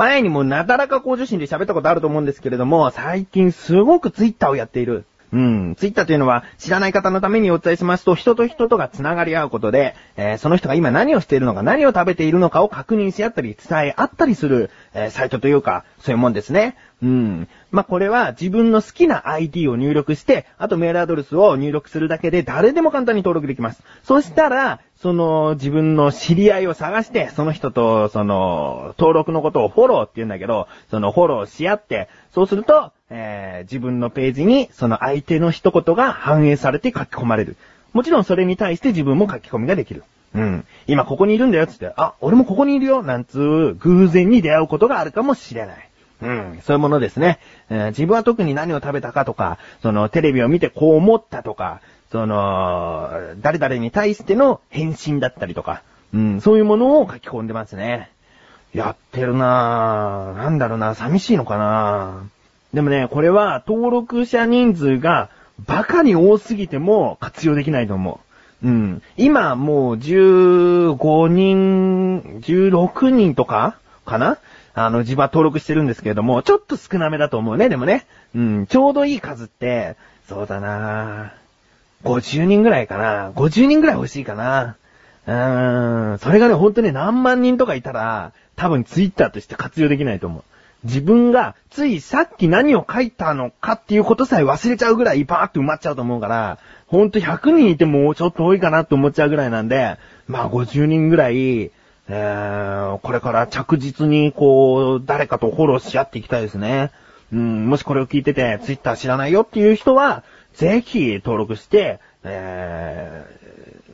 前にもなだらか向上心で喋ったことあると思うんですけれども、最近すごくツイッターをやっている。うん。ツイッターというのは知らない方のためにお伝えしますと、人と人とが繋がり合うことで、えー、その人が今何をしているのか、何を食べているのかを確認し合ったり、伝え合ったりする、えー、サイトというか、そういうもんですね。うん。まあ、これは自分の好きな ID を入力して、あとメールアドレスを入力するだけで誰でも簡単に登録できます。そしたら、その自分の知り合いを探して、その人とその登録のことをフォローって言うんだけど、そのフォローし合って、そうすると、えー、自分のページにその相手の一言が反映されて書き込まれる。もちろんそれに対して自分も書き込みができる。うん。今ここにいるんだよつって、あ、俺もここにいるよなんつう偶然に出会うことがあるかもしれない。うん、そういうものですね。えー、自分は特に何を食べたかとか、そのテレビを見てこう思ったとか、その、誰々に対しての返信だったりとか、うん、そういうものを書き込んでますね。やってるなぁ。なんだろうな、寂しいのかなぁでもね、これは登録者人数がバカに多すぎても活用できないと思う。うん。今もう15人、16人とかかな？あの、自分は登録してるんですけれども、ちょっと少なめだと思うね、でもね。うん、ちょうどいい数って、そうだな50人ぐらいかな ?50 人ぐらい欲しいかなうーん、それがね、ほんとね、何万人とかいたら、多分ツイッターとして活用できないと思う。自分が、ついさっき何を書いたのかっていうことさえ忘れちゃうぐらいバーって埋まっちゃうと思うから、ほんと100人いてもちょっと多いかなって思っちゃうぐらいなんで、まあ50人ぐらい、えー、これから着実にこう、誰かとフォローし合っていきたいですね。うん、もしこれを聞いてて、ツイッター知らないよっていう人は、ぜひ登録して、え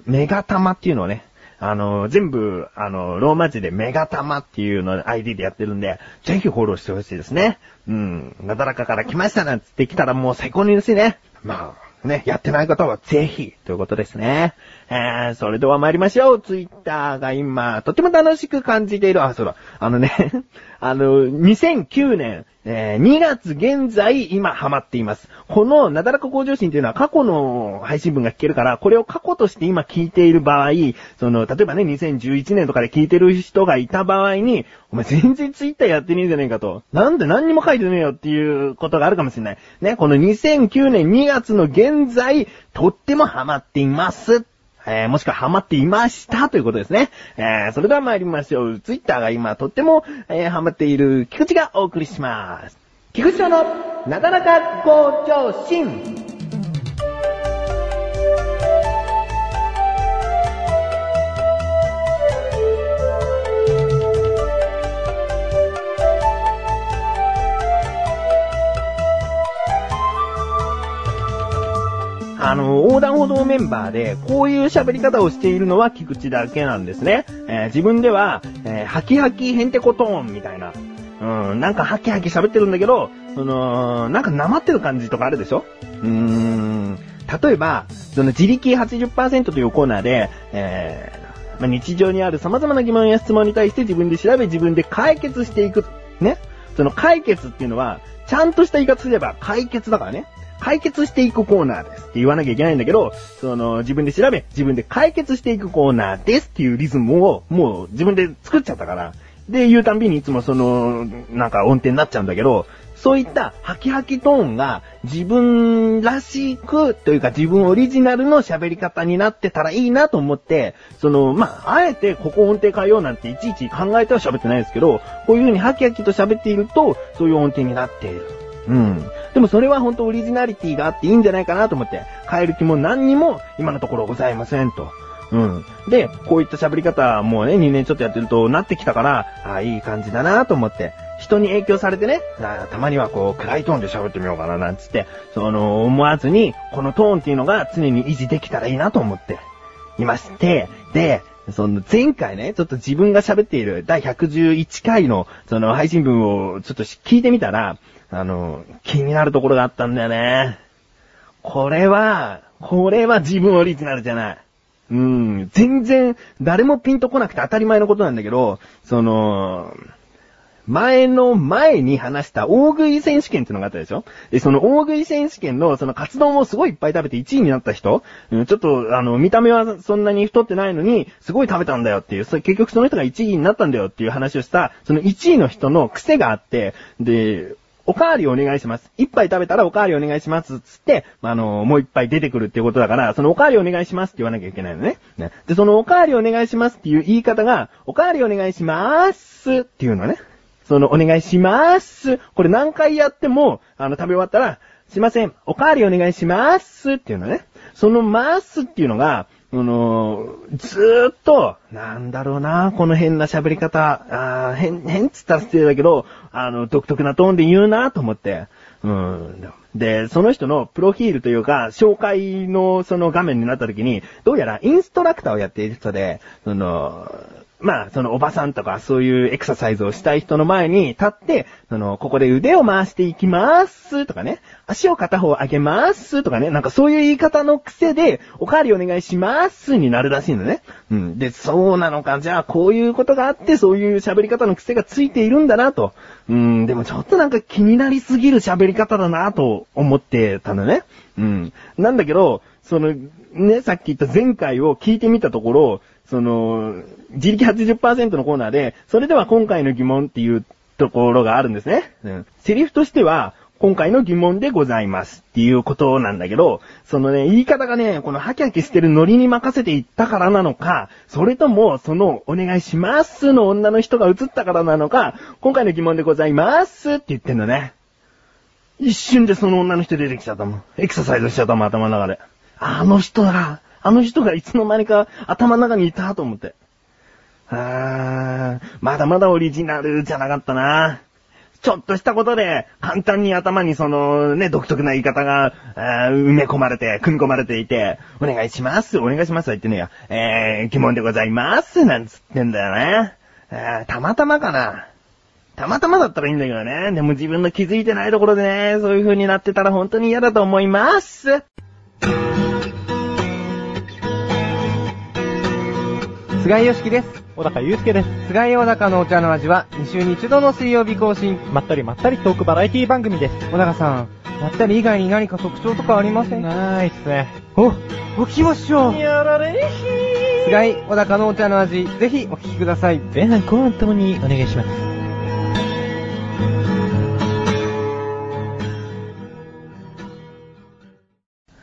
ー、メガタマっていうのをね、あの、全部、あの、ローマ字でメガタマっていうの ID でやってるんで、ぜひフォローしてほしいですね。うん、なだらかから来ましたなんつって来たらもう最高に嬉しいね。まあ、ね、やってない方はぜひ、ということですね。えー、それでは参りましょう。ツイッターが今、とても楽しく感じている。あ、そうだ。あのね あの、2009年、えー、2月現在、今ハマっています。この、なだらか向上心っていうのは過去の配信文が聞けるから、これを過去として今聞いている場合、その、例えばね、2011年とかで聞いてる人がいた場合に、お前全然ツイッターやってねえじゃねえかと。なんで何にも書いてねえよっていうことがあるかもしれない。ね、この2009年2月の現在、とってもハマっています。えー、もしくはハマっていましたということですね。えー、それでは参りましょう。ツイッターが今とっても、えー、ハマっている菊池がお送りします。菊池のなかなか向上心。あの、横断歩道メンバーで、こういう喋り方をしているのは菊池だけなんですね。えー、自分では、えー、ハキハキヘンテコトーンみたいな。うん、なんかハキハキ喋ってるんだけど、その、なんか生ってる感じとかあるでしょ？うーん。例えば、その自力80%というコーナーで、えー、まあ、日常にある様々な疑問や質問に対して自分で調べ自分で解決していく。ね？その解決っていうのは、ちゃんとした言い方すれば解決だからね。解決していくコーナーですって言わなきゃいけないんだけど、その、自分で調べ、自分で解決していくコーナーですっていうリズムを、もう自分で作っちゃったから、で、言うたんびにいつもその、なんか音程になっちゃうんだけど、そういったハキハキトーンが自分らしくというか自分オリジナルの喋り方になってたらいいなと思って、その、まあ、あえてここ音程変えようなんていちいち考えては喋ってないですけど、こういう風にハキハキと喋っていると、そういう音程になっている。うん。でもそれは本当オリジナリティがあっていいんじゃないかなと思って、変える気も何にも今のところございませんと。うん。で、こういった喋り方もうね、2年ちょっとやってるとなってきたから、ああ、いい感じだなと思って、人に影響されてね、たまにはこう、暗いトーンで喋ってみようかななんつって、その、思わずに、このトーンっていうのが常に維持できたらいいなと思っていまして、で、その前回ね、ちょっと自分が喋っている第111回のその配信文をちょっと聞いてみたら、あの、気になるところがあったんだよね。これは、これは自分オリジナルじゃない。うん、全然誰もピンとこなくて当たり前のことなんだけど、その、前の前に話した大食い選手権ってのがあったでしょ？で、その大食い選手権のそのカツ丼をすごいいっぱい食べて1位になった人、うん、ちょっとあの、見た目はそんなに太ってないのに、すごい食べたんだよっていう、そ結局その人が1位になったんだよっていう話をした、その1位の人の癖があって、で、おかわりお願いします。一杯食べたらおかわりお願いします。つって、あの、もう一杯出てくるっていうことだから、そのおかわりお願いしますって言わなきゃいけないのね。ねで、そのおかわりお願いしますっていう言い方が、おかわりお願いしまーすっていうのね。その、お願いしまーす。これ何回やっても、あの、食べ終わったら、すいません、おかわりお願いしまーすっていうのね。そのまーすっていうのが、あのずーっと、なんだろうな、この変な喋り方、あ変、変っつったら失礼だけど、あの、独特なトーンで言うなと思って。うん。で、その人のプロフィールというか、紹介のその画面になった時に、どうやらインストラクターをやっている人で、その、まあ、そのおばさんとかそういうエクササイズをしたい人の前に立って、その、ここで腕を回していきますとかね、足を片方上げますとかね、なんかそういう言い方の癖で、おかわりお願いしますになるらしいのね。うん。で、そうなのか、じゃあこういうことがあって、そういう喋り方の癖がついているんだなと。うん、でもちょっとなんか気になりすぎる喋り方だなと思ってたのね。うん。なんだけど、その、ね、さっき言った前回を聞いてみたところ、その、自力80%のコーナーで、それでは今回の疑問っていうところがあるんですね。うん。セリフとしては、今回の疑問でございますっていうことなんだけど、そのね、言い方がね、このハキハキしてるノリに任せていったからなのか、それとも、その、お願いしますの女の人が映ったからなのか、今回の疑問でございますって言ってんのね。一瞬でその女の人出てきちゃったもん。エクササイズしちゃったもん、頭の中で。あの人だ。あの人がいつの間にか頭の中にいたと思って。あー、まだまだオリジナルじゃなかったな。ちょっとしたことで、簡単に頭にそのね、独特な言い方が、埋め込まれて、組み込まれていて、お願いします、お願いしますは言ってねえや。えー、疑問でございます、なんつってんだよね。えー、たまたまかな。たまたまだったらいいんだけどね。でも自分の気づいてないところでね、そういう風になってたら本当に嫌だと思います。菅井よしきです。小高祐介です。菅井小高のお茶の味は2週に1度の水曜日更新。まったりまったりトークバラエティ番組です。小高さん、まったり以外に何か特徴とかありません？ないっすね。お、お聞きましょう。やられひー。菅井小高のお茶の味、ぜひお聞きください。前半後半ともにお願いします。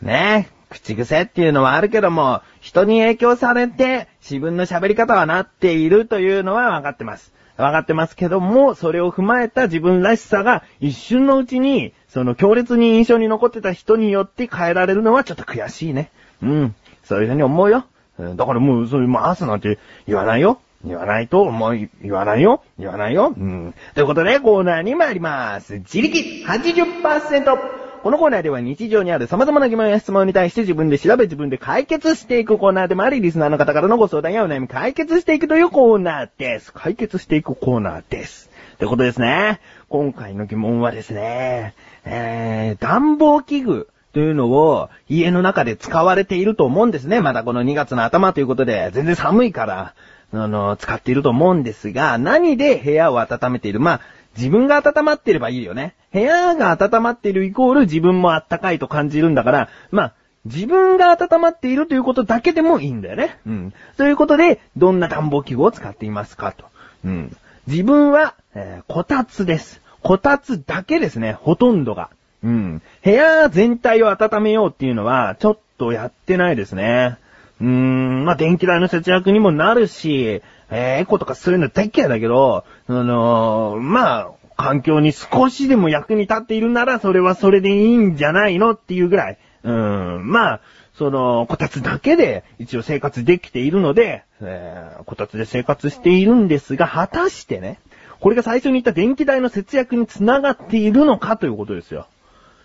ねえ。口癖っていうのはあるけども、人に影響されて自分の喋り方はなっているというのは分かってます。分かってますけども、それを踏まえた自分らしさが一瞬のうちに、その強烈に印象に残ってた人によって変えられるのはちょっと悔しいね。うん。そういうふうに思うよ。だからもう、そういう回すなんて言わないよ。言わないと思い、言わないよ。言わないよ。うん。ということで、コーナーに参ります。自力80%。このコーナーでは日常にある様々な疑問や質問に対して自分で調べ自分で解決していくコーナーでもあり、リスナーの方からのご相談やお悩み解決していくというコーナーです。解決していくコーナーです。ってことですね。今回の疑問はですね、えー、暖房器具というのを家の中で使われていると思うんですね。まだこの2月の頭ということで、全然寒いから、あの、使っていると思うんですが、何で部屋を温めている？まあ、自分が温まってればいいよね。部屋が温まっているイコール自分も暖かいと感じるんだから、まあ、自分が温まっているということだけでもいいんだよね。うん。ということで、どんな暖房器具を使っていますかと。うん。自分は、えー、こたつです。こたつだけですね、ほとんどが。うん。部屋全体を温めようっていうのは、ちょっとやってないですね。うーん、まあ、電気代の節約にもなるし、えー、エコとかそういうの大嫌いだけど、あのー、まあ、環境に少しでも役に立っているなら、それはそれでいいんじゃないのっていうぐらい。うん、まあ、その、こたつだけで一応生活できているので、えー、こたつで生活しているんですが、果たしてね、これが最初に言った電気代の節約につながっているのかということですよ。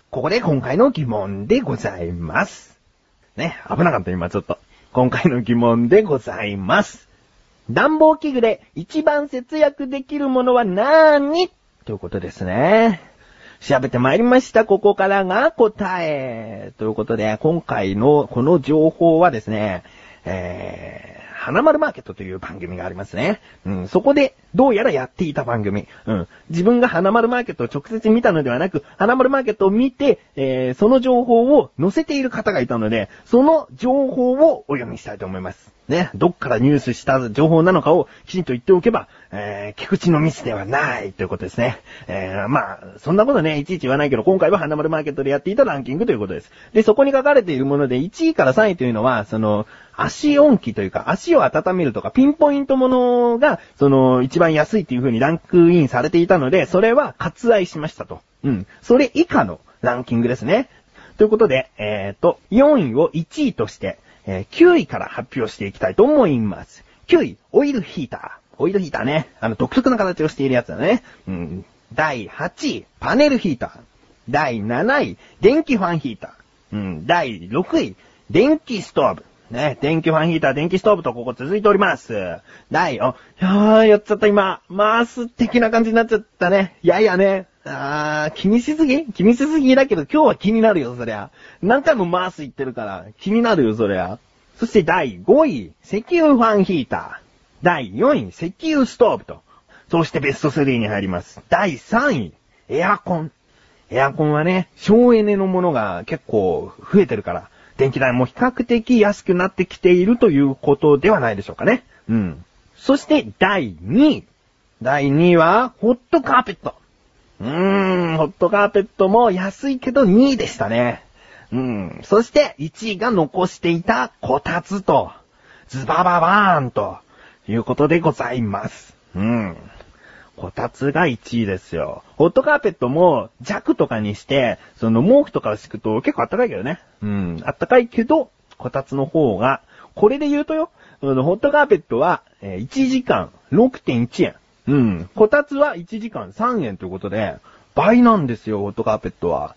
ここで今回の疑問でございます。ね、危なかった今ちょっと。今回の疑問でございます。暖房器具で一番節約できるものは何？ということですね。調べてまいりました。ここからが答え。ということで、今回のこの情報はですね、えー、花丸マーケットという番組がありますね。うん、そこで、どうやらやっていた番組。うん。自分が花丸マーケットを直接見たのではなく、花丸マーケットを見て、えー、その情報を載せている方がいたので、その情報をお読みしたいと思います。ね、どっからニュースした情報なのかをきちんと言っておけば、えー、菊池のミスではないということですね。えー、まあ、そんなことね、いちいち言わないけど、今回は花丸マーケットでやっていたランキングということです。で、そこに書かれているもので、1位から3位というのは、その、足音機というか、足を温めるとか、ピンポイントものが、その、一番安いっていう風にランクインされていたので、それは割愛しましたと。うん。それ以下のランキングですね。ということで、えっ、ー、と、4位を1位として、えー、9位から発表していきたいと思います。9位、オイルヒーター。オイルヒーターね。あの、独特な形をしているやつだね。うん。第8位、パネルヒーター。第7位、電気ファンヒーター。うん。第6位、電気ストーブ。ね、電気ファンヒーター、電気ストーブとここ続いております。第、お、いやー、やっちゃった今、マース的な感じになっちゃったね。いやいやね。あー、気にしすぎ？気にしすぎだけど今日は気になるよ、そりゃ。何回もマース言ってるから、気になるよ、そりゃ。そして第5位、石油ファンヒーター。第4位、石油ストーブと。そしてベスト3に入ります。第3位、エアコン。エアコンはね、省エネのものが結構増えてるから、電気代も比較的安くなってきているということではないでしょうかね。うん。そして第2位。第2位は、ホットカーペット。うーん、ホットカーペットも安いけど2位でしたね。うん。そして1位が残していたこたつと、ズバババーンということでございます。うん。こたつが1位ですよ。ホットカーペットも弱とかにして、その毛布とかを敷くと結構あったかいけどね。うん。あったかいけど、こたつの方が、これで言うとよ、ホットカーペットは1時間6.1円。うん。こたつは1時間3円ということで、倍なんですよ、ホットカーペットは。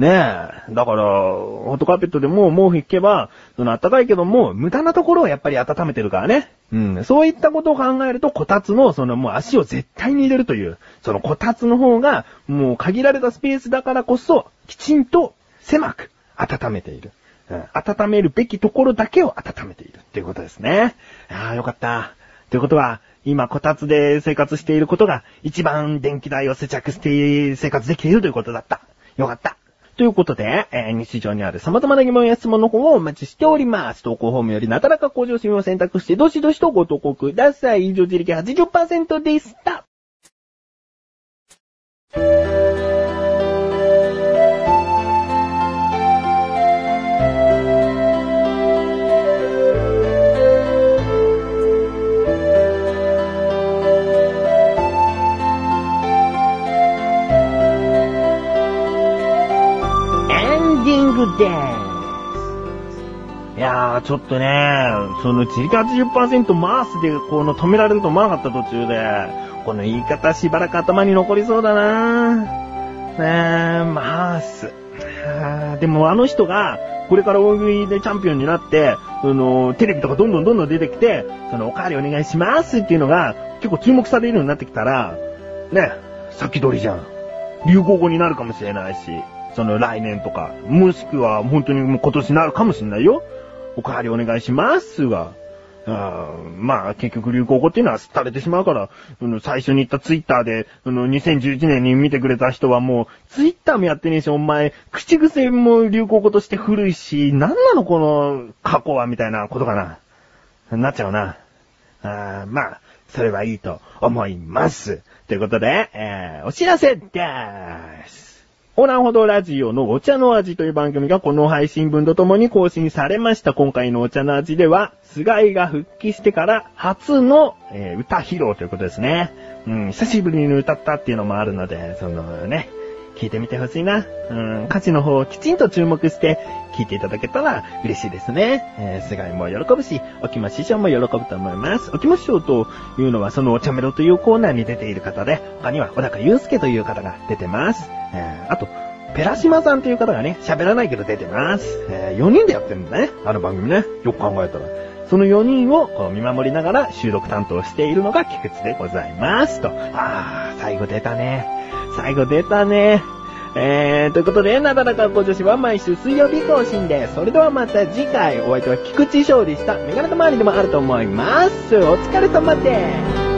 ねえ。だから、ホットカーペットでも毛布引けば、その暖かいけども、無駄なところをやっぱり温めてるからね。うん。そういったことを考えると、こたつの、そのもう足を絶対に入れるという、そのこたつの方が、もう限られたスペースだからこそ、きちんと狭く温めている。うん。温めるべきところだけを温めているっていうことですね。ああ、よかった。ということは、今、こたつで生活していることが、一番電気代を節約して生活できているということだった。よかった。ということで、えー、日常にある様々な疑問や質問の方をお待ちしております。投稿フォームよりなかなか向上心を選択して、どしどしとご投稿ください。以上、自力80%でした。です。いやー、ちょっとね、その自力80%マースでこの止められると思わなかった途中で、この言い方しばらく頭に残りそうだなねえ、マース。でもあの人が、これから大食いでチャンピオンになって、その、テレビとかどんどんどんどん出てきて、その、おかわりお願いしますっていうのが、結構注目されるようになってきたら、ね、先取りじゃん。流行語になるかもしれないし。その来年とか、もしくは本当にもう今年になるかもしんないよ。おかわりお願いしますが。あまあ、結局流行語っていうのは廃れてしまうから、最初に言ったツイッターで、2011年に見てくれた人はもう、ツイッターもやってねえし、お前、口癖も流行語として古いし、なんなのこの過去は、みたいなことかな。なっちゃうな。あまあ、それはいいと思います。ということで、えー、お知らせでーす。ほらんほどラジオのお茶の味という番組がこの配信分とともに更新されました。今回のお茶の味では、菅井が復帰してから初の、えー、歌披露ということですね。うん、久しぶりに歌ったっていうのもあるので、そのね、聞いてみてほしいな。うん、歌詞の方をきちんと注目して聞いていただけたら嬉しいですね。えー、菅井も喜ぶし、おきま師匠も喜ぶと思います。おきま師匠というのはそのお茶メロというコーナーに出ている方で、他には小高祐介という方が出てます。えー、あと、ペラシマさんという方がね、喋らないけど出てます。えー、4人でやってるんだね。あの番組ね。よく考えたら。その4人をこう見守りながら収録担当しているのが菊池でございます。と。あー、最後出たね。最後出たね。えー、ということで、なだらかご女子は毎週水曜日更新です。それではまた次回、お相手は菊池勝利したメガネと周りでもあると思います。お疲れ様です。